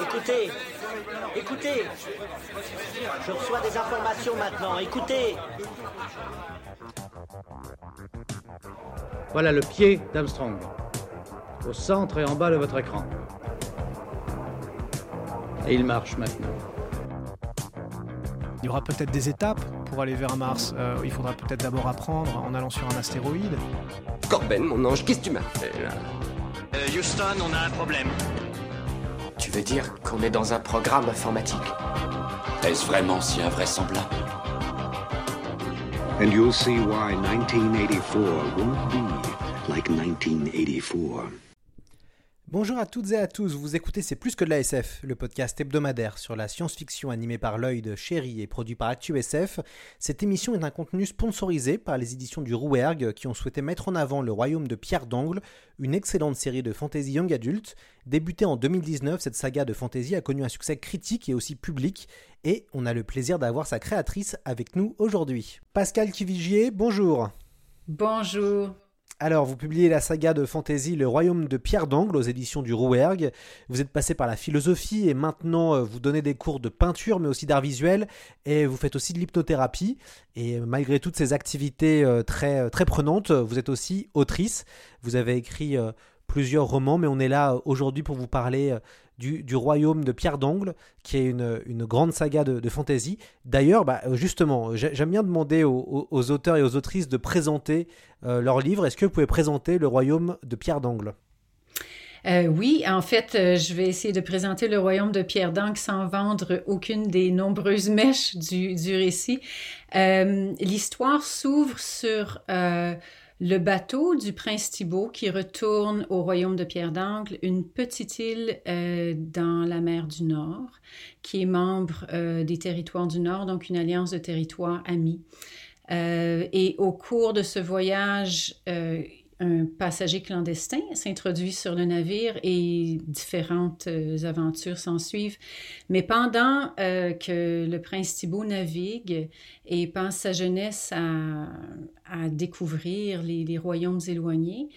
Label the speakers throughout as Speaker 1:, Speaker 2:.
Speaker 1: Écoutez, écoutez. Je reçois des informations maintenant. Écoutez.
Speaker 2: Voilà le pied d'Armstrong. Au centre et en bas de votre écran. Et il marche maintenant.
Speaker 3: Il y aura peut-être des étapes pour aller vers Mars. Euh, il faudra peut-être d'abord apprendre en allant sur un astéroïde.
Speaker 4: Corben, mon ange, qu'est-ce que tu m'as fait là?
Speaker 5: Euh, Houston, on a un problème.
Speaker 4: Tu veux dire qu'on est dans un programme informatique
Speaker 6: Est-ce vraiment si invraisemblable
Speaker 7: And you'll see why 1984 won't be like 1984.
Speaker 8: Bonjour à toutes et à tous, vous écoutez C'est plus que de la SF, le podcast hebdomadaire sur la science-fiction animé par l'œil de Chéri et produit par ActuSF. Cette émission est un contenu sponsorisé par les éditions du Rouergue qui ont souhaité mettre en avant le royaume de Pierre d'Angle, une excellente série de fantasy young adult. Débutée en 2019, cette saga de fantasy a connu un succès critique et aussi public et on a le plaisir d'avoir sa créatrice avec nous aujourd'hui. Pascal Kivigier, bonjour.
Speaker 9: Bonjour.
Speaker 8: Alors, vous publiez la saga de fantasy Le Royaume de Pierre d'Angle aux éditions du Rouergue. Vous êtes passé par la philosophie et maintenant euh, vous donnez des cours de peinture mais aussi d'art visuel et vous faites aussi de l'hypnothérapie. Et malgré toutes ces activités euh, très, très prenantes, vous êtes aussi autrice. Vous avez écrit euh, plusieurs romans, mais on est là aujourd'hui pour vous parler du, royaume de Pierre d'Angle, qui est une, grande saga de, fantasy. D'ailleurs, bah, justement, j'aime bien demander aux, aux, auteurs et aux autrices de présenter euh, leur livre. Est-ce que vous pouvez présenter le royaume de Pierre d'Angle?
Speaker 9: Euh, oui, en fait, euh, je vais essayer de présenter le royaume de Pierre d'Angle sans vendre aucune des nombreuses mèches du, récit. Euh, L'histoire s'ouvre sur le bateau du prince Thibaut qui retourne au royaume de Pierre d'Angle, une petite île dans la mer du Nord, qui est membre des territoires du Nord, donc une alliance de territoires amis. Et au cours de ce voyage, un passager clandestin s'introduit sur le navire et différentes euh, aventures s'en suivent. Mais pendant euh, que le prince Thibaut navigue et passe sa jeunesse à, découvrir les, les, royaumes éloignés,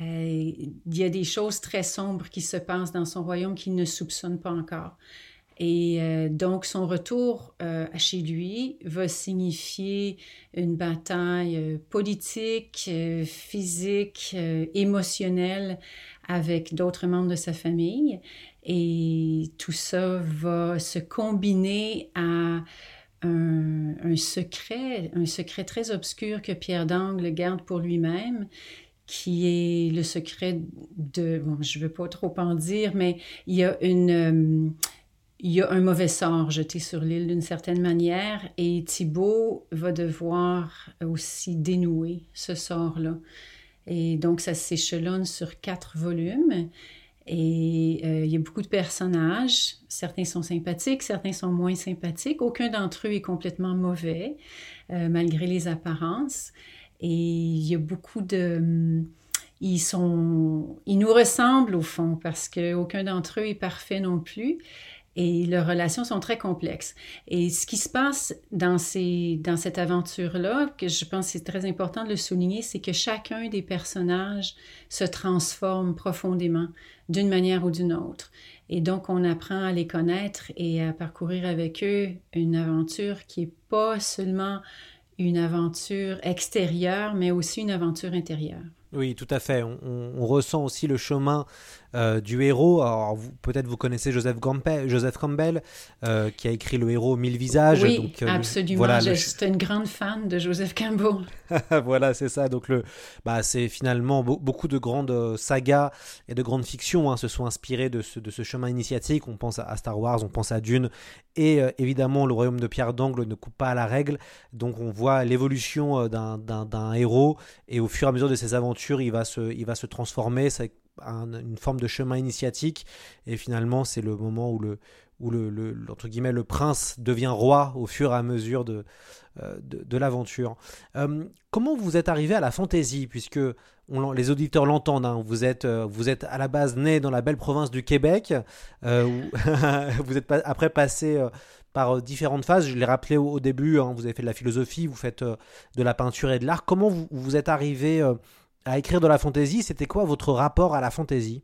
Speaker 9: euh, il y a des choses très sombres qui se passent dans son royaume qu'il ne soupçonne pas encore. Et euh, donc, son retour euh, chez lui va signifier une bataille euh, politique, physique, émotionnelle avec d'autres membres de sa famille. Et tout ça va se combiner à un, un secret, un secret très obscur que Pierre d'Angle garde pour lui-même qui est le secret de, bon, je ne veux pas trop en dire, mais il y a une, il y a un mauvais sort jeté sur l'île d'une certaine manière et Thibault va devoir aussi dénouer ce sort-là. Et donc, ça s'échelonne sur quatre volumes. Et euh, il y a beaucoup de personnages. Certains sont sympathiques, certains sont moins sympathiques. Aucun d'entre eux est complètement mauvais, euh, malgré les apparences. Et il y a beaucoup de... Ils, sont, ils nous ressemblent au fond parce qu'aucun d'entre eux est parfait non plus et leurs relations sont très complexes. Et ce qui se passe dans, cette aventure-là, que je pense c'est très important de le souligner, c'est que chacun des personnages se transforme profondément d'une manière ou d'une autre. Et donc, on apprend à les connaître et à parcourir avec eux une aventure qui n'est pas seulement une aventure extérieure, mais aussi une aventure intérieure.
Speaker 8: Oui, tout à fait. On, on, on ressent aussi le chemin euh, du héros. Alors, peut-être vous connaissez Joseph, Campbell, Joseph Campbell euh, qui a écrit le héros Mille visages.
Speaker 9: Oui,
Speaker 8: donc,
Speaker 9: euh, absolument. Voilà, J'étais le... une grande fan de Joseph Campbell.
Speaker 8: voilà, c'est ça. Donc, le, bah, c'est finalement beaucoup de grandes sagas et de grandes fictions hein, se sont inspirées de ce, de ce chemin initiatique. On pense à Star Wars, on pense à Dune. Et évidemment, le royaume de Pierre d'Angle ne coupe pas à la règle. Donc, on voit l'évolution d'un héros et au fur et à mesure de ses aventures, il va se, il va se transformer. Un, une forme de chemin initiatique et finalement c'est le moment où le où le, entre guillemets le prince devient roi au fur et à mesure de euh, de, l'aventure. Euh, comment vous êtes arrivé à la fantaisie puisque on, les auditeurs l'entendent hein, vous êtes euh, vous êtes à la base né dans la belle province du Québec vous êtes après passé par différentes phases. Je l'ai rappelé au, au début, hein, vous avez fait de la philosophie, vous faites de la peinture et de l'art. Comment vous, vous êtes arrivé à écrire de la fantaisie. C'était quoi votre rapport à la fantaisie?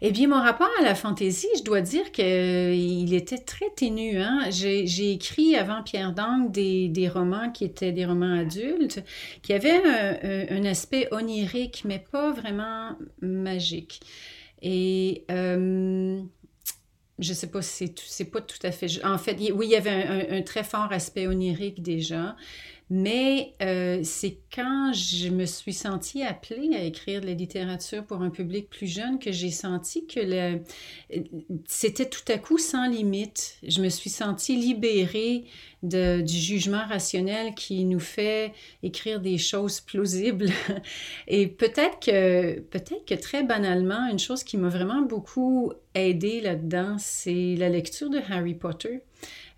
Speaker 9: Eh bien, mon rapport à la fantaisie, je dois dire qu'il était très ténu. Hein? J'ai écrit avant Pierre Dangue des, romans qui étaient des romans adultes, qui avaient un, aspect onirique, mais pas vraiment magique. Et euh, je sais pas si c'est pas tout à fait. En fait, oui, il y avait un, un, très fort aspect onirique déjà, mais euh, c'est quand je me suis sentie appelée à écrire de la littérature pour un public plus jeune que j'ai senti que le... c'était tout à coup sans limite. Je me suis sentie libérée de, du jugement rationnel qui nous fait écrire des choses plausibles. Et peut-être que, peut-être que très banalement, une chose qui m'a vraiment beaucoup aidée là-dedans, c'est la lecture de Harry Potter.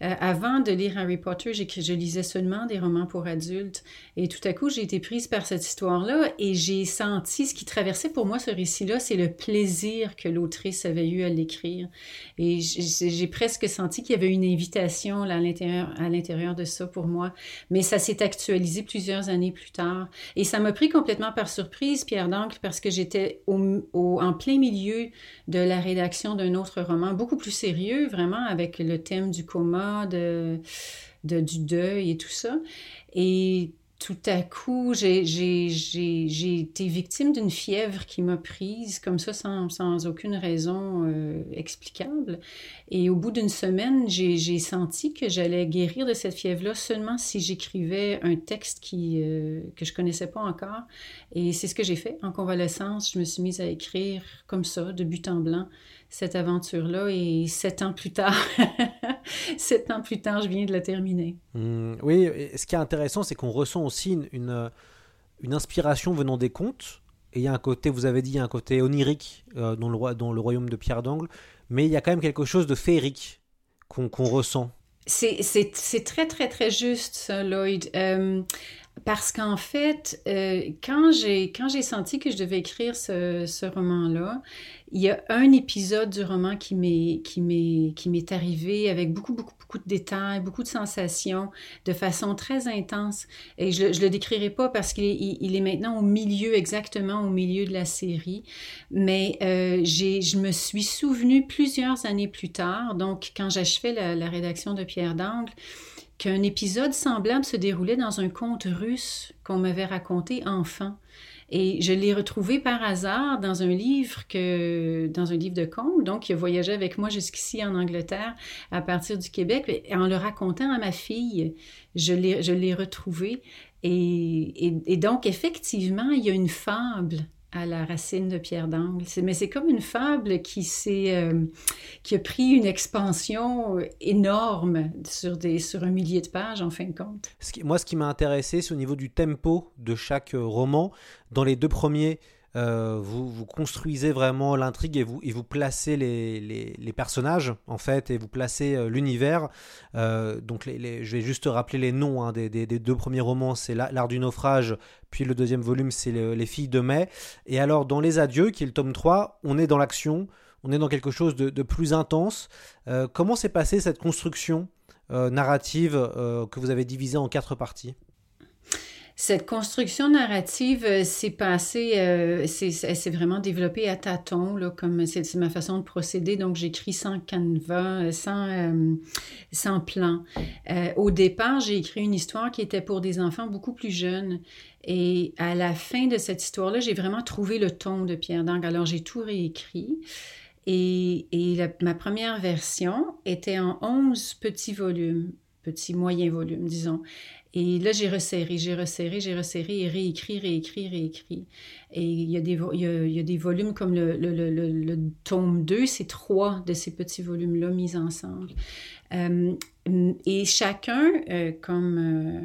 Speaker 9: Euh, avant de lire Harry Potter, je lisais seulement des romans pour adultes. Et tout à coup, j'ai été prise par cette histoire-là et j'ai senti ce qui traversait pour moi ce récit-là, c'est le plaisir que l'autrice avait eu à l'écrire. Et j'ai presque senti qu'il y avait une invitation à l'intérieur de ça pour moi. Mais ça s'est actualisé plusieurs années plus tard. Et ça m'a pris complètement par surprise, Pierre d'Ancre, parce que j'étais en plein milieu de la rédaction d'un autre roman, beaucoup plus sérieux, vraiment, avec le thème du coma de, du deuil et tout ça. Et tout à coup, j'ai été victime d'une fièvre qui m'a prise comme ça sans, sans aucune raison euh, explicable. Et au bout d'une semaine, j'ai senti que j'allais guérir de cette fièvre-là seulement si j'écrivais un texte qui, euh, que je connaissais pas encore. Et c'est ce que j'ai fait. En convalescence, je me suis mise à écrire comme ça, de but en blanc, cette aventure-là. Et sept ans plus tard, sept ans plus tard, je viens de la terminer.
Speaker 8: Mmh, oui, ce qui est intéressant, c'est qu'on ressent aussi une, une, inspiration venant des contes. Et il y a un côté, vous avez dit, il y a un côté onirique euh, dans, le, roi, dans le royaume de Pierre d'Angle, mais il y a quand même quelque chose de féerique qu'on ressent.
Speaker 9: C'est très, très, très juste, ça, Lloyd. Euh, parce qu'en fait, euh, quand j'ai senti que je devais écrire ce, ce roman-là, il y a un épisode du roman qui m'est qui m'est qui m'est arrivé avec beaucoup beaucoup beaucoup de détails, beaucoup de sensations, de façon très intense. Et je, je le décrirai pas parce qu'il est, maintenant au milieu exactement au milieu de la série, mais euh, je me suis souvenu plusieurs années plus tard, donc quand j'achevais la, la rédaction de Pierre d'Angle qu'un épisode semblable se déroulait dans un conte russe qu'on m'avait raconté enfant. Et je l'ai retrouvé par hasard dans un livre que dans un livre de contes, donc il a voyagé avec moi jusqu'ici en Angleterre à partir du Québec. Et en le racontant à ma fille, je l'ai, retrouvé. Et, et, et, donc, effectivement, il y a une fable à la racine de Pierre d'Angle. Mais c'est comme une fable qui, euh, qui a pris une expansion énorme sur, des, sur un millier de pages, en fin de compte.
Speaker 8: moi, ce qui m'a intéressé, c'est au niveau du tempo de chaque euh, roman. Dans les deux premiers, euh, vous, construisez vraiment l'intrigue et vous, placez les, personnages, en fait, et vous placez euh, l'univers. Euh, donc, je vais juste rappeler les noms hein, des, deux premiers romans c'est L'Art du naufrage, puis le deuxième volume, c'est Les filles de mai. Et alors, dans Les Adieux, qui est le tome 3, on est dans l'action, on est dans quelque chose de plus intense. comment s'est passée cette construction narrative que vous avez divisée en quatre parties?
Speaker 9: Cette construction narrative euh, s'est passée, euh, s'est vraiment développée à tâtons, comme c'est ma façon de procéder. Donc, j'écris sans canevas, euh, sans, euh, sans plan. Au départ, j'ai écrit une histoire qui était pour des enfants beaucoup plus jeunes. Et à la fin de cette histoire-là, j'ai vraiment trouvé le ton de Pierre Dang. Alors, j'ai tout réécrit. Et, ma première version était en 11 petits volumes, petits moyens volumes, disons. Et là, j'ai resserré, j'ai resserré, j'ai resserré et réécrit, réécrit, réécrit. Et il y a des, il y a, des volumes comme le, le, le, le tome 2, c'est trois de ces petits volumes-là mis ensemble. Euh, et chacun, euh, comme,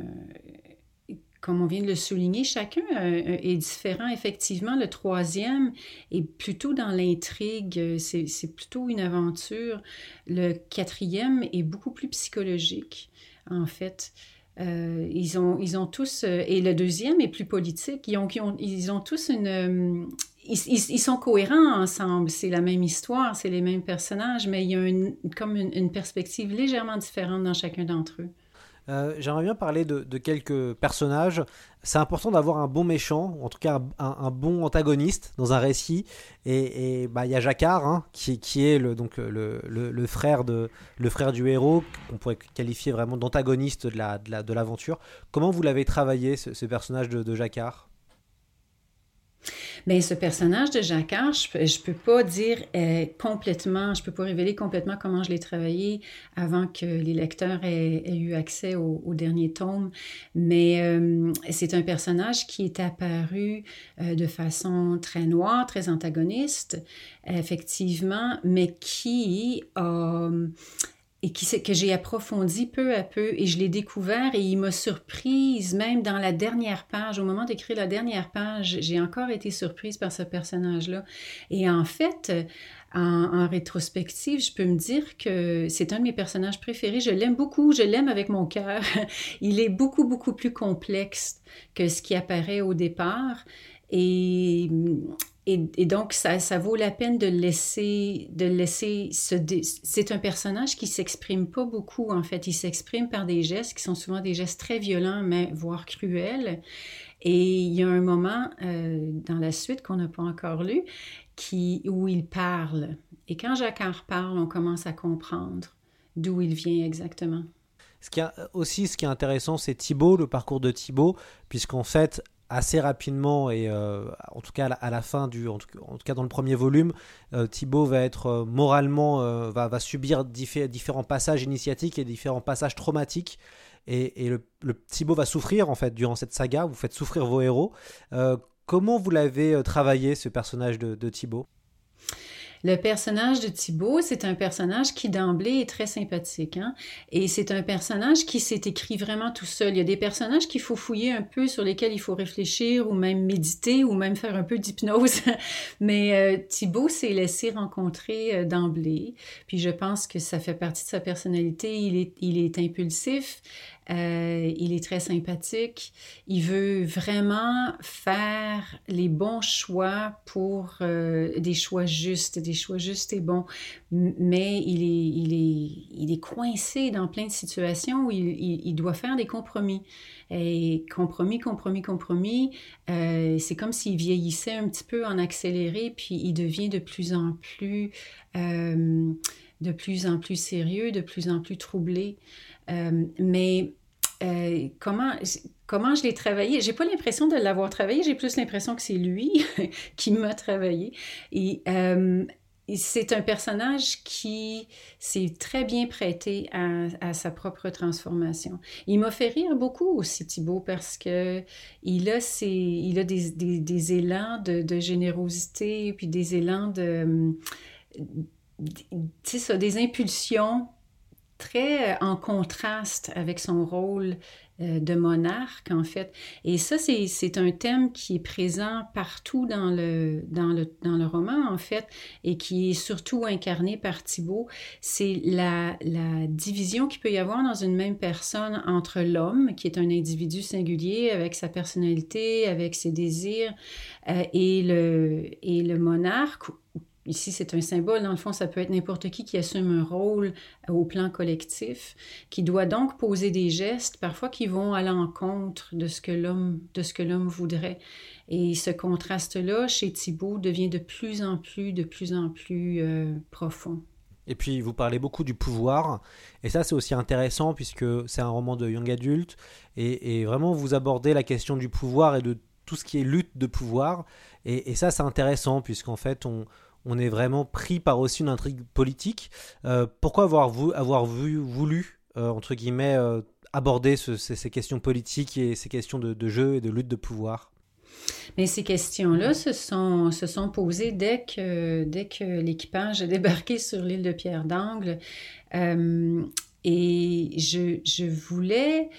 Speaker 9: euh, comme on vient de le souligner, chacun est différent. Effectivement, le troisième est plutôt dans l'intrigue, c'est plutôt une aventure. Le quatrième est beaucoup plus psychologique, en fait. Euh, ils, ont, ils ont tous, euh, et le deuxième est plus politique, ils ont, ils ont, ils ont tous une... Euh, ils, sont cohérents ensemble, c'est la même histoire, c'est les mêmes personnages, mais il y a une, comme une, perspective légèrement différente dans chacun d'entre eux.
Speaker 8: Euh, J'aimerais bien parler de, quelques personnages. C'est important d'avoir un bon méchant, en tout cas un, bon antagoniste dans un récit. Et, bah, il y a Jacquard, hein, qui, est le, donc, le, frère du héros, qu'on pourrait qualifier vraiment d'antagoniste de l'aventure. Comment vous l'avez travaillé, ce, ce, personnage de, de Jacquard?
Speaker 9: Mais ce personnage de Jacquard, je ne peux pas dire euh, complètement, je peux pas révéler complètement comment je l'ai travaillé avant que les lecteurs aient, eu accès au, au, dernier tome. Mais euh, c'est un personnage qui est apparu euh, de façon très noire, très antagoniste, effectivement, mais qui a et qui, que j'ai approfondi peu à peu et je l'ai découvert et il m'a surprise même dans la dernière page, au moment d'écrire la dernière page, j'ai encore été surprise par ce personnage-là. Et en fait, en, en, rétrospective, je peux me dire que c'est un de mes personnages préférés. Je l'aime beaucoup, je l'aime avec mon cœur. il est beaucoup, beaucoup plus complexe que ce qui apparaît au départ. Et, et, donc, ça, ça, vaut la peine de laisser, de laisser se C'est un personnage qui s'exprime pas beaucoup, en fait. Il s'exprime par des gestes qui sont souvent des gestes très violents, mais voire cruels. Et il y a un moment euh, dans la suite qu'on n'a pas encore lu qui, où il parle. Et quand Jacquard parle, on commence à comprendre d'où il vient exactement.
Speaker 8: Ce qui est aussi, ce qui est intéressant, c'est Thibaut, le parcours de Thibaut, puisqu'en fait, assez rapidement et euh, en tout cas à la, fin du en cas dans le premier volume euh, Thibaut va être euh, moralement va, subir diffé différents passages initiatiques et différents passages traumatiques. Et, le, Thibaut va souffrir en fait durant cette saga. Vous faites souffrir vos héros. Comment vous l'avez travaillé ce personnage de Thibaut?
Speaker 9: Le personnage de Thibaut, c'est un personnage qui d'emblée est très sympathique. Hein? Et c'est un personnage qui s'est écrit vraiment tout seul. Il y a des personnages qu'il faut fouiller un peu, sur lesquels il faut réfléchir ou même méditer ou même faire un peu d'hypnose. Mais euh, Thibaut s'est laissé rencontrer euh, d'emblée. Puis je pense que ça fait partie de sa personnalité. Il est, il est impulsif. Euh, il est très sympathique. Il veut vraiment faire les bons choix pour euh, des choix justes, des choix justes et bons. Mais il est, il est, il est coincé dans plein de situations où il, doit faire des compromis. Et compromis, compromis, compromis, euh, c'est comme s'il vieillissait un petit peu en accéléré, puis il devient de plus en plus, de plus en plus sérieux, de plus en plus troublé. Euh, mais euh, comment, comment je l'ai travaillé? J'ai pas l'impression de l'avoir travaillé, j'ai plus l'impression que c'est lui qui m'a travaillé. Et euh, c'est un personnage qui s'est très bien prêté à, sa propre transformation. Il m'a fait rire beaucoup aussi, Thibaut, parce que il a, ses, il a des, des, élans de, de, générosité, puis des élans de... Tu sais ça, des impulsions très euh, en contraste avec son rôle euh, de monarque, en fait. Et ça, c'est un thème qui est présent partout dans le, dans, le, dans le roman, en fait, et qui est surtout incarné par Thibault. C'est la, la division qu'il peut y avoir dans une même personne entre l'homme, qui est un individu singulier avec sa personnalité, avec ses désirs, euh, et, le, et le monarque, Ici, c'est un symbole. Dans le fond, ça peut être n'importe qui qui assume un rôle au plan collectif, qui doit donc poser des gestes, parfois qui vont à l'encontre de ce que l'homme, de ce que l'homme voudrait. Et ce contraste-là, chez Thibault, devient de plus en plus, de plus en plus euh, profond.
Speaker 8: Et puis, vous parlez beaucoup du pouvoir. Et ça, c'est aussi intéressant puisque c'est un roman de young adulte. Et, et, vraiment, vous abordez la question du pouvoir et de tout ce qui est lutte de pouvoir. Et, et ça, c'est intéressant puisqu'en fait, on, on est vraiment pris par aussi une intrigue politique. Euh, pourquoi avoir, avoir voulu, euh, entre guillemets, euh, aborder ce, ces, questions politiques et ces questions de, jeu et de lutte de pouvoir?
Speaker 9: Mais ces questions-là se sont, posées dès que, l'équipage a débarqué sur l'île de Pierre d'Angle. Et je voulais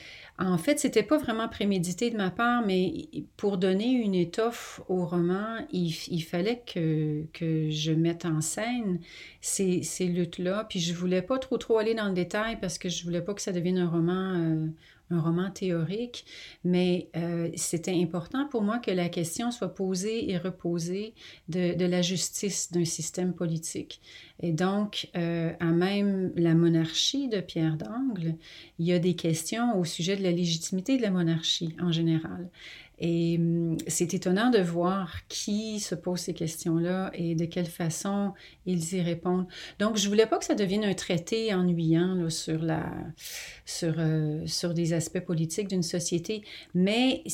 Speaker 9: en fait, c'était pas vraiment prémédité de ma part, mais pour donner une étoffe au roman, il, fallait que, que, je mette en scène ces, ces luttes-là. Puis je voulais pas trop trop aller dans le détail parce que je voulais pas que ça devienne un roman, euh, un roman théorique, mais euh, c'était important pour moi que la question soit posée et reposée de, la justice d'un système politique. Et donc, euh, à même la monarchie de Pierre d'Angle, il y a des questions au sujet de la légitimité de la monarchie en général. Et hum, c'est étonnant de voir qui se pose ces questions-là et de quelle façon ils y répondent. Donc, je voulais pas que ça devienne un traité ennuyant euh, sur des aspects politiques d'une société, mais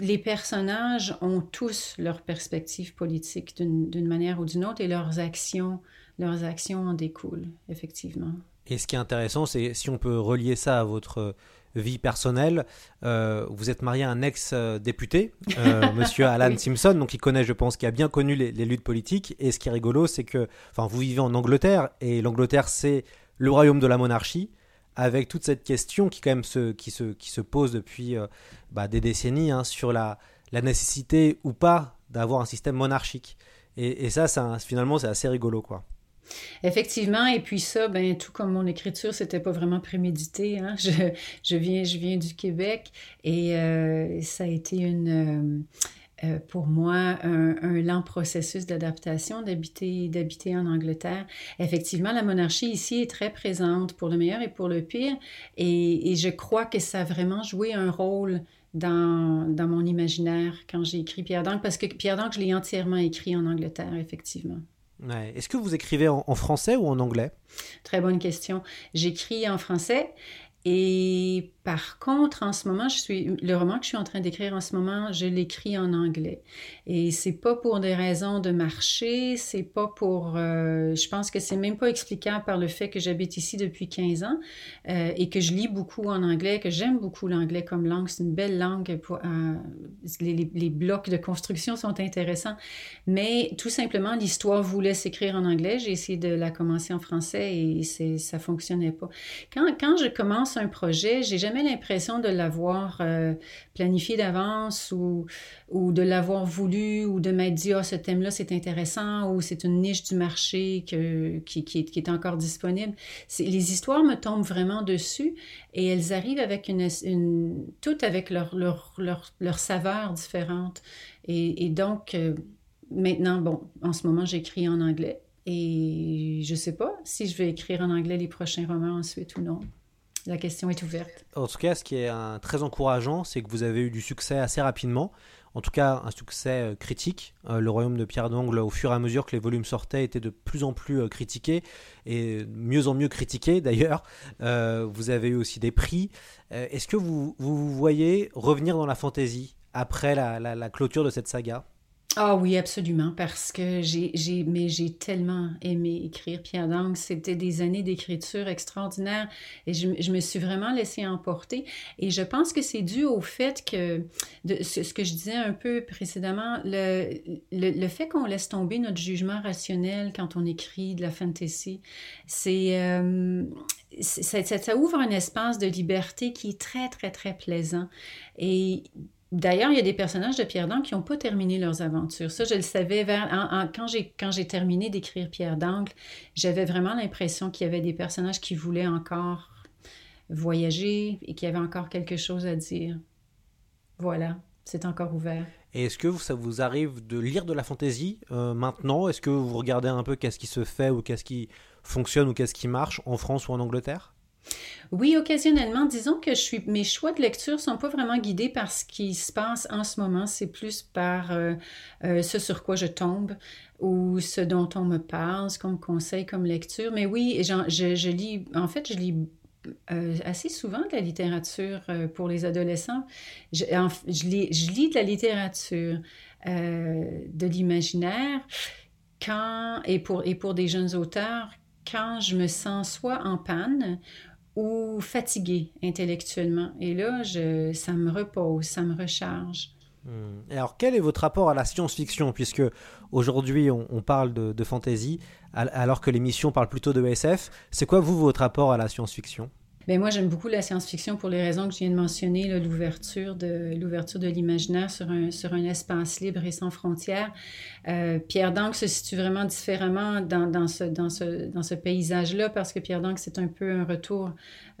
Speaker 9: les personnages ont tous leur perspective politique d'une manière ou d'une autre et leurs actions, leurs actions en découlent, effectivement.
Speaker 8: Et ce qui est intéressant, c'est si on peut relier ça à votre vie personnelle. Euh, vous êtes marié à un ex-député, euh, monsieur Alan Simpson, donc il connaît, je pense, qui a bien connu les, luttes politiques. Et ce qui est rigolo, c'est que, enfin, vous vivez en Angleterre, et l'Angleterre, c'est le royaume de la monarchie, avec toute cette question qui, quand même, se, qui, se, qui se pose depuis euh, bah, des décennies hein, sur la, la nécessité ou pas d'avoir un système monarchique. Et, et ça, ça, finalement, c'est assez rigolo, quoi.
Speaker 9: Effectivement, et puis ça, ben, tout comme mon écriture, c'était pas vraiment prémédité. Hein. Je, je, viens, je viens du Québec et euh, ça a été une, euh, euh, pour moi un, lent processus d'adaptation d'habiter, en Angleterre. Effectivement, la monarchie ici est très présente pour le meilleur et pour le pire, et, je crois que ça a vraiment joué un rôle dans, dans mon imaginaire quand j'ai écrit Pierre d'Ancre, parce que Pierre d'Ancre, je l'ai entièrement écrit en Angleterre, effectivement.
Speaker 8: Est-ce que vous écrivez en, français ou en anglais?
Speaker 9: Très bonne question. J'écris en français et par contre, en ce moment, je suis le roman que je suis en train d'écrire en ce moment, je l'écris en anglais. Et c'est pas pour des raisons de marché, c'est pas pour. Euh, je pense que c'est même pas explicable par le fait que j'habite ici depuis 15 ans euh, et que je lis beaucoup en anglais, que j'aime beaucoup l'anglais comme langue. C'est une belle langue. Euh, les, les, blocs de construction sont intéressants. Mais tout simplement, l'histoire voulait s'écrire en anglais. J'ai essayé de la commencer en français et ça fonctionnait pas. Quand, quand je commence un projet, j'ai jamais l'impression de l'avoir euh, planifié d'avance ou, ou de l'avoir voulu ou de m'être dit, ah, ce thème-là, c'est intéressant ou c'est une niche du marché que, qui, qui, est, encore disponible. Les histoires me tombent vraiment dessus et elles arrivent avec une, une toutes avec leur, leur, leur, leur saveur différente. Et, et donc, euh, maintenant, bon, en ce moment, j'écris en anglais. Et je ne sais pas si je vais écrire en anglais les prochains romans ensuite ou non la question est ouverte.
Speaker 8: En tout cas, ce qui est très encourageant, c'est que vous avez eu du succès assez rapidement. En tout cas, un succès euh, critique. Euh, le royaume de Pierre d'Angle, au fur et à mesure que les volumes sortaient, était de plus en plus euh, critiqué et mieux en mieux critiqué d'ailleurs. vous avez eu aussi des prix. Est-ce que vous, vous, voyez revenir dans la fantaisie après la clôture de cette saga?
Speaker 9: Ah oui, absolument, parce que j'ai, tellement aimé écrire Pierre d'Angle. C'était des années d'écriture extraordinaires et je, me suis vraiment laissée emporter. Et je pense que c'est dû au fait que, de, ce, que je disais un peu précédemment, le, le, le, fait qu'on laisse tomber notre jugement rationnel quand on écrit de la fantasy, c'est, euh, ça, ça ouvre un espace de liberté qui est très, très, très plaisant. Et D'ailleurs, il y a des personnages de Pierre d'Angle qui n'ont pas terminé leurs aventures. Ça, je le savais vers, quand j'ai quand j'ai terminé d'écrire Pierre d'Angle, j'avais vraiment l'impression qu'il y avait des personnages qui voulaient encore voyager et qui avaient encore quelque chose à dire. Voilà, c'est encore ouvert.
Speaker 8: Et est-ce que ça vous arrive de lire de la fantaisie euh, maintenant? Est-ce que vous regardez un peu qu'est-ce qui se fait ou qu'est-ce qui fonctionne ou qu'est-ce qui marche en France ou en Angleterre?
Speaker 9: Oui, occasionnellement. Disons que je suis, mes choix de lecture sont pas vraiment guidés par ce qui se passe en ce moment. C'est plus par euh, euh, ce sur quoi je tombe ou ce dont on me parle, ce qu'on me conseille comme lecture. Mais oui, je, lis, en fait, je lis euh, assez souvent de la littérature pour les adolescents. Je, lis, je lis, de la littérature de l'imaginaire et, pour, et pour des jeunes auteurs quand je me sens soit en panne ou fatiguée intellectuellement. Et là, je, ça me repose, ça me recharge.
Speaker 8: Hmm. Alors, quel est votre rapport à la science-fiction Puisque aujourd'hui, on, parle de, de fantasy, alors que l'émission parle plutôt de SF. C'est quoi, vous, votre rapport à la science-fiction?
Speaker 9: Ben moi, j'aime beaucoup la science-fiction pour les raisons que je viens de mentionner, l'ouverture de l'ouverture de l'imaginaire sur un, sur un espace libre et sans frontières. Euh, Pierre Dancre se situe vraiment différemment dans, dans ce, dans ce, dans ce paysage-là parce que Pierre Dancre, c'est un peu un retour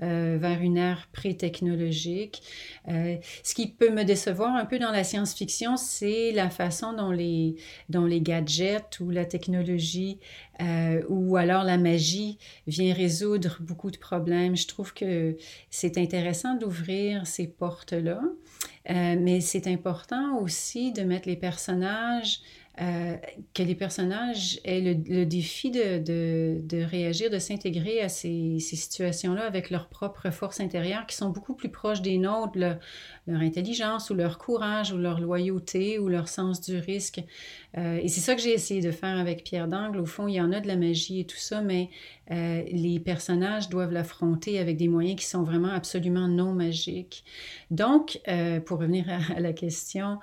Speaker 9: euh, vers une ère pré-technologique. Euh, ce qui peut me décevoir un peu dans la science-fiction, c'est la façon dont les, dont les gadgets ou la technologie euh, ou alors la magie vient résoudre beaucoup de problèmes. Je trouve que c'est intéressant d'ouvrir ces portes-là, euh, mais c'est important aussi de mettre les personnages euh, que les personnages aient le, défi de, réagir, de s'intégrer à ces, situations-là avec leurs propres forces intérieures qui sont beaucoup plus proches des nôtres, leur intelligence ou leur courage ou leur loyauté ou leur sens du risque. Euh, et c'est ça que j'ai essayé de faire avec Pierre d'Angle. Au fond, il y en a de la magie et tout ça, mais euh, les personnages doivent l'affronter avec des moyens qui sont vraiment absolument non magiques. Donc, euh, pour revenir à, la question,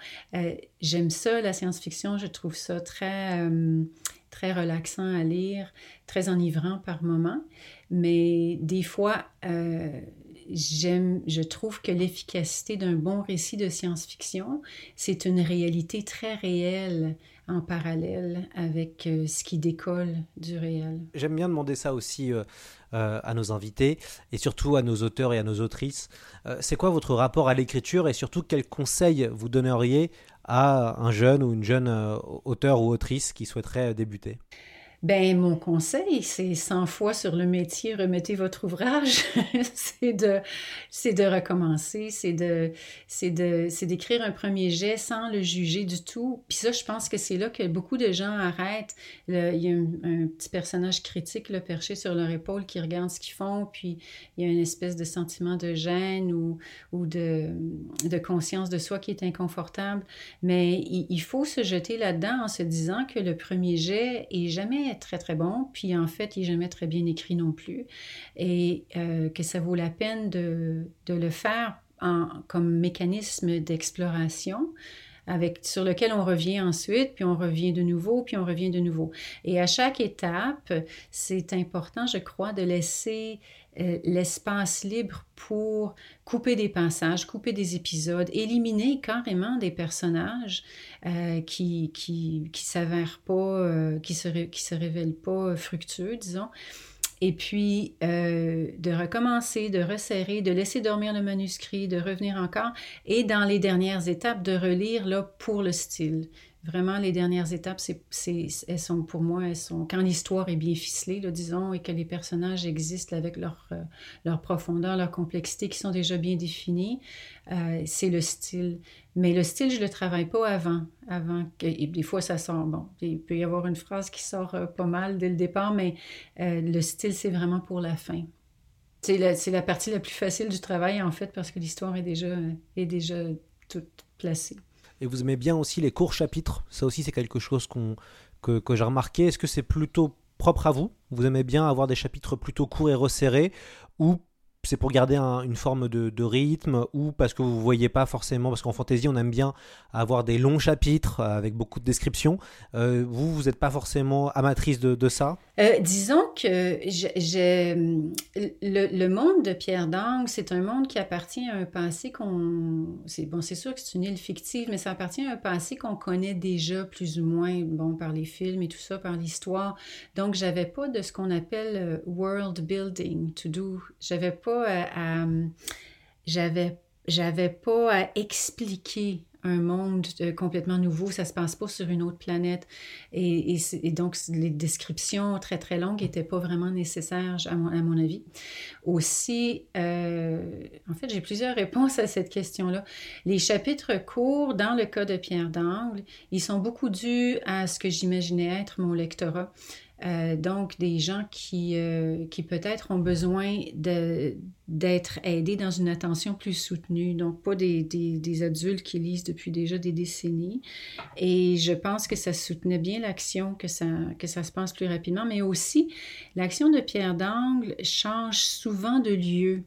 Speaker 9: j'aime ça, la science-fiction. Je trouve ça très, très relaxant à lire, très enivrant par moments. Mais des fois, j'aime, je trouve que l'efficacité d'un bon récit de science-fiction, c'est une réalité très réelle en parallèle avec euh, ce qui décolle du réel.
Speaker 8: J'aime bien demander ça aussi euh, euh, à nos invités et surtout à nos auteurs et à nos autrices. c'est quoi votre rapport à l'écriture et surtout quels conseils vous donneriez à un jeune ou une jeune auteur ou autrice qui souhaiterait débuter?
Speaker 9: Ben, mon conseil, c'est 100 fois sur le métier, remettez votre ouvrage. c'est de, c'est de recommencer, c'est de, c'est de, c'est d'écrire un premier jet sans le juger du tout. Puis ça, je pense que c'est là que beaucoup de gens arrêtent. il y a un, petit personnage critique, le perché sur leur épaule, qui regarde ce qu'ils font, puis il y a une espèce de sentiment de gêne ou, ou de, de conscience de soi qui est inconfortable. Mais il, il faut se jeter là-dedans en se disant que le premier jet est jamais très très bon, puis en fait, il n'est jamais très bien écrit non plus, et euh, que ça vaut la peine de, de le faire en, comme mécanisme d'exploration. Sur lequel on revient ensuite, puis on revient de nouveau, puis on revient de nouveau. Et à chaque étape, c'est important, je crois, de laisser euh, l'espace libre pour couper des passages, couper des épisodes, éliminer carrément des personnages euh, qui qui qui s'avèrent pas, euh, qui se qui se révèlent pas fructueux, disons. Et puis de recommencer, de resserrer, de laisser dormir le manuscrit, de revenir encore, et dans les dernières étapes de relire là pour le style Vraiment, les dernières étapes, c'est, elles sont pour moi, elles sont quand l'histoire est bien ficelée, disons, et que les personnages existent avec leur, euh, leur profondeur, leur complexité, qui sont déjà bien définis, euh, c'est le style. Mais le style, je ne le travaille pas avant. avant que, et des fois, ça sort, bon, il peut y avoir une phrase qui sort euh, pas mal dès le départ, mais le style, c'est vraiment pour la fin. C'est la, la partie la plus facile du travail, en fait, parce que l'histoire est déjà, est déjà toute placée.
Speaker 8: Et vous aimez bien aussi les courts chapitres. Ça aussi, c'est quelque chose que j'ai remarqué. Est-ce que c'est plutôt propre à vous? Vous aimez bien avoir des chapitres plutôt courts et resserrés Ou c'est pour garder une forme de, rythme ou parce que vous voyez pas forcément, parce qu'en fantasy on aime bien avoir des longs chapitres euh, avec beaucoup de descriptions. Euh, vous, vous n'êtes pas forcément amatrice de, ça?
Speaker 9: Euh, Disons que le, monde de Pierre Dang, c'est un monde qui appartient à un passé qu'on... C'est, bon, c'est sûr que c'est une île fictive, mais ça appartient à un passé qu'on connaît déjà plus ou moins, bon, par les films et tout ça, par l'histoire. Donc, j'avais pas de ce qu'on appelle world building to do. J'avais pas à, j'avais j'avais pas à expliquer un monde euh, complètement nouveau, ça se passe pas sur une autre planète. Et, donc, les descriptions très, très longues n'étaient pas vraiment nécessaires, à mon, avis. Aussi, euh, en fait, j'ai plusieurs réponses à cette question-là. Les chapitres courts, dans le cas de Pierre d'Angle, ils sont beaucoup dus à ce que j'imaginais être mon lectorat. Euh, donc, des gens qui, euh, qui peut-être ont besoin d'être aidés dans une attention plus soutenue. Donc, pas des, des, des, adultes qui lisent depuis déjà des décennies. Et je pense que ça soutenait bien l'action, que ça, que ça se passe plus rapidement. Mais aussi, l'action de Pierre d'Angle change souvent de lieu.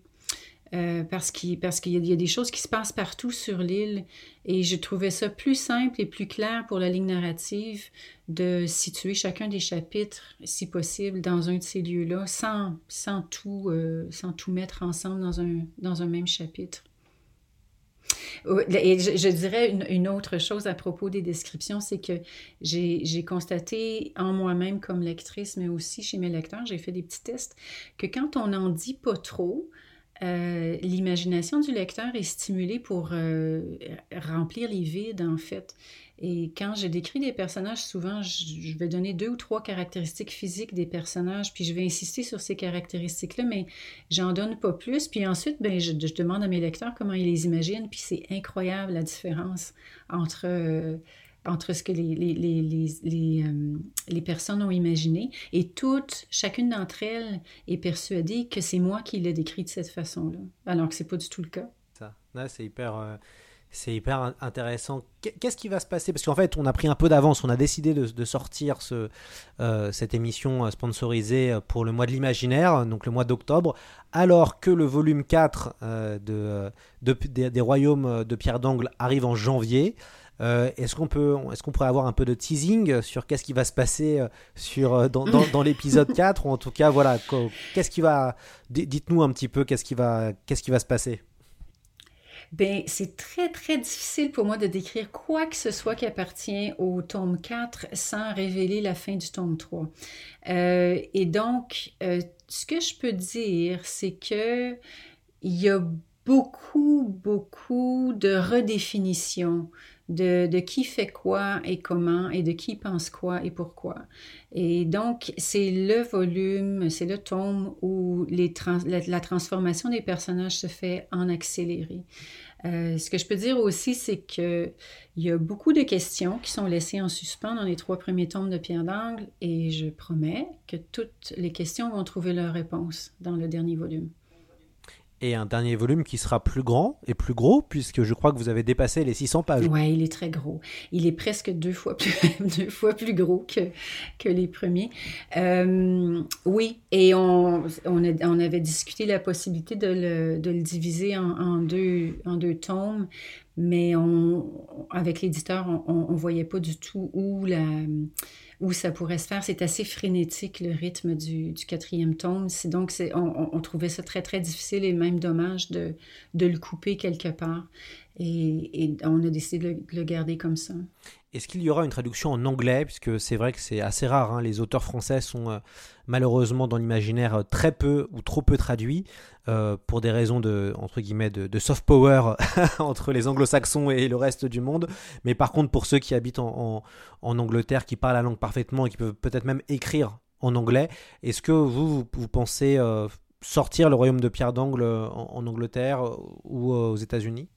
Speaker 9: Euh, parce qu'il y, a des choses qui se passent partout sur l'île et je trouvais ça plus simple et plus clair pour la ligne narrative de situer chacun des chapitres, si possible, dans un de ces lieux-là, sans, sans, tout, euh, sans tout mettre ensemble dans un, dans un même chapitre. Et je, dirais une, autre chose à propos des descriptions, c'est que j'ai constaté en moi-même comme lectrice, mais aussi chez mes lecteurs, j'ai fait des petits tests, que quand on n'en dit pas trop, euh, l'imagination du lecteur est stimulée pour euh, remplir les vides, en fait. Et quand je décris des personnages, souvent, je, vais donner deux ou trois caractéristiques physiques des personnages, puis je vais insister sur ces caractéristiques-là, mais j'en donne pas plus. Puis ensuite, ben, je, demande à mes lecteurs comment ils les imaginent, puis c'est incroyable la différence entre... Euh, entre ce que les, les, les, euh, les, personnes ont imaginé. Et toutes, chacune d'entre elles est persuadée que c'est moi qui l'ai décrit de cette façon-là, alors que c'est pas du tout le cas.
Speaker 8: Ça, c'est hyper... Euh, hyper intéressant. Qu'est-ce qui va se passer? Parce qu'en fait, on a pris un peu d'avance. On a décidé de, sortir ce, euh, cette émission sponsorisée pour le mois de l'imaginaire, donc le mois d'octobre, alors que le volume 4 de, des, Royaumes de Pierre d'Angle arrive en janvier. Euh, est-ce qu'on peut, est-ce qu'on pourrait avoir un peu de teasing sur qu'est-ce qui va se passer euh, sur, euh, dans, dans, l'épisode 4 ou en tout cas voilà qu'est-ce qui va, dites-nous un petit peu qu'est-ce qui va, qu'est-ce qui va se passer.
Speaker 9: Ben, c'est très, très difficile pour moi de décrire quoi que ce soit qui appartient au tome 4 sans révéler la fin du tome 3. et donc, ce que je peux dire, c'est que il y a beaucoup, beaucoup de redéfinitions de, qui fait quoi et comment et de qui pense quoi et pourquoi. Et donc, c'est le volume, c'est le tome où les la, transformation des personnages se fait en accéléré. Euh, ce que je peux dire aussi, c'est qu'il y a beaucoup de questions qui sont laissées en suspens dans les trois premiers tomes de Pierre d'Angle et je promets que toutes les questions vont trouver leur réponse dans le dernier volume
Speaker 8: et un dernier volume qui sera plus grand et plus gros, puisque je crois que vous avez dépassé les 600 pages.
Speaker 9: Oui, il est très gros. Il est presque deux fois plus, deux fois plus gros que, que les premiers. Euh, oui, et on, on, avait discuté la possibilité de le, de le diviser en, deux, en deux tomes, mais avec l'éditeur, on ne voyait pas du tout où ça pourrait se faire. C'est assez frénétique le rythme du, quatrième tome. Donc, on, trouvait ça très, très difficile et même dommage de le couper quelque part. Et, on a décidé de le garder comme ça.
Speaker 8: Est-ce qu'il y aura une traduction en anglais? Puisque c'est vrai que c'est assez rare. Hein. Les auteurs français sont euh, malheureusement dans l'imaginaire euh, très peu ou trop peu traduits euh, pour des raisons de, entre guillemets, de, soft power entre les anglo-saxons et le reste du monde. Mais par contre, pour ceux qui habitent en, Angleterre, qui parlent la langue parfaitement et qui peuvent peut-être même écrire en anglais, est-ce que vous, vous, pensez sortir le royaume de Pierre d'Angle en Angleterre ou aux États-Unis?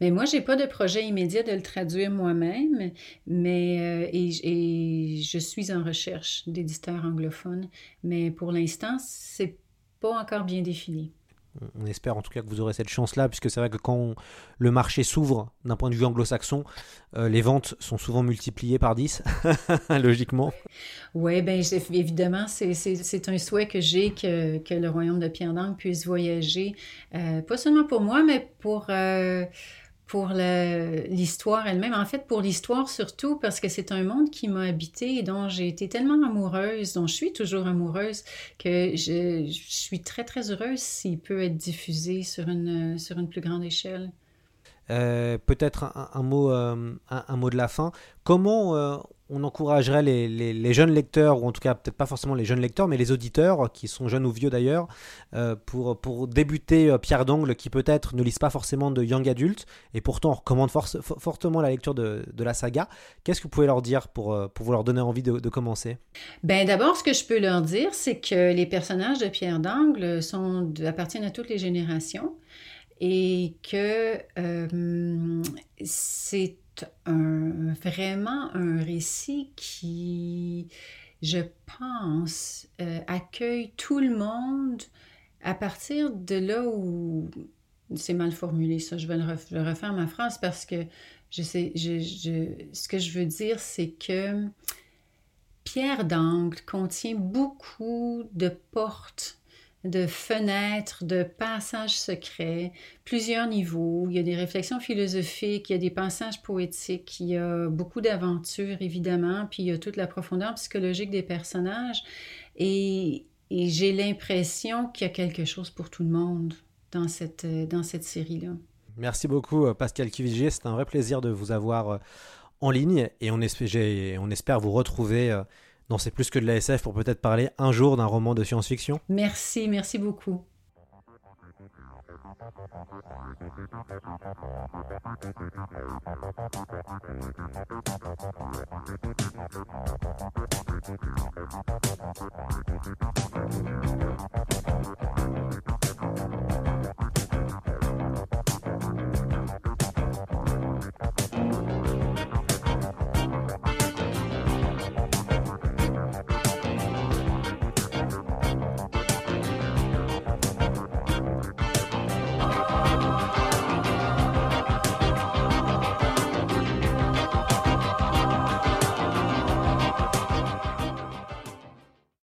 Speaker 9: Mais moi, j'ai pas de projet immédiat de le traduire moi-même, mais euh, et, je suis en recherche d'éditeurs anglophones, mais pour l'instant, c'est pas encore bien défini.
Speaker 8: On espère en tout cas que vous aurez cette chance-là, puisque c'est vrai que quand le marché s'ouvre d'un point de vue anglo-saxon, euh, les ventes sont souvent multipliées par 10, logiquement.
Speaker 9: Oui, bien évidemment, c'est un souhait que j'ai que, que, le royaume de Pierre puisse voyager, euh, pas seulement pour moi, mais pour pour l'histoire elle-même. En fait, pour l'histoire surtout, parce que c'est un monde qui m'a habité et dont j'ai été tellement amoureuse, dont je suis toujours amoureuse, que je, suis très, très heureuse s'il peut être diffusé sur une, sur une plus grande échelle.
Speaker 8: Euh, peut-être un, mot, euh, un, mot de la fin. Comment euh, on encouragerait les, jeunes lecteurs, ou en tout cas peut-être pas forcément les jeunes lecteurs, mais les auditeurs, qui sont jeunes ou vieux d'ailleurs, euh, pour, débuter euh, Pierre d'Angle, qui peut-être ne lisent pas forcément de young adult, et pourtant on recommande fortement la lecture de, la saga. Qu'est-ce que vous pouvez leur dire pour, euh, pour leur donner envie de, commencer?
Speaker 9: Ben D'abord, ce que je peux leur dire, c'est que les personnages de Pierre d'Angle appartiennent à toutes les générations et que c'est un, vraiment un récit qui, je pense, euh, accueille tout le monde à partir de là où c'est mal formulé ça, je vais, le refaire ma phrase parce que je sais, ce que je veux dire, c'est que Pierre d'Angle contient beaucoup de portes de fenêtres, de passages secrets, plusieurs niveaux. Il y a des réflexions philosophiques, il y a des passages poétiques, il y a beaucoup d'aventures, évidemment, puis il y a toute la profondeur psychologique des personnages. Et, j'ai l'impression qu'il y a quelque chose pour tout le monde dans cette, dans cette série-là.
Speaker 8: Merci beaucoup, euh, Pascal Kivigier. C'est un vrai plaisir de vous avoir euh, en ligne et on on espère vous retrouver euh, C'est plus que de la SF pour peut-être parler un jour d'un roman de science-fiction.
Speaker 9: Merci, merci beaucoup.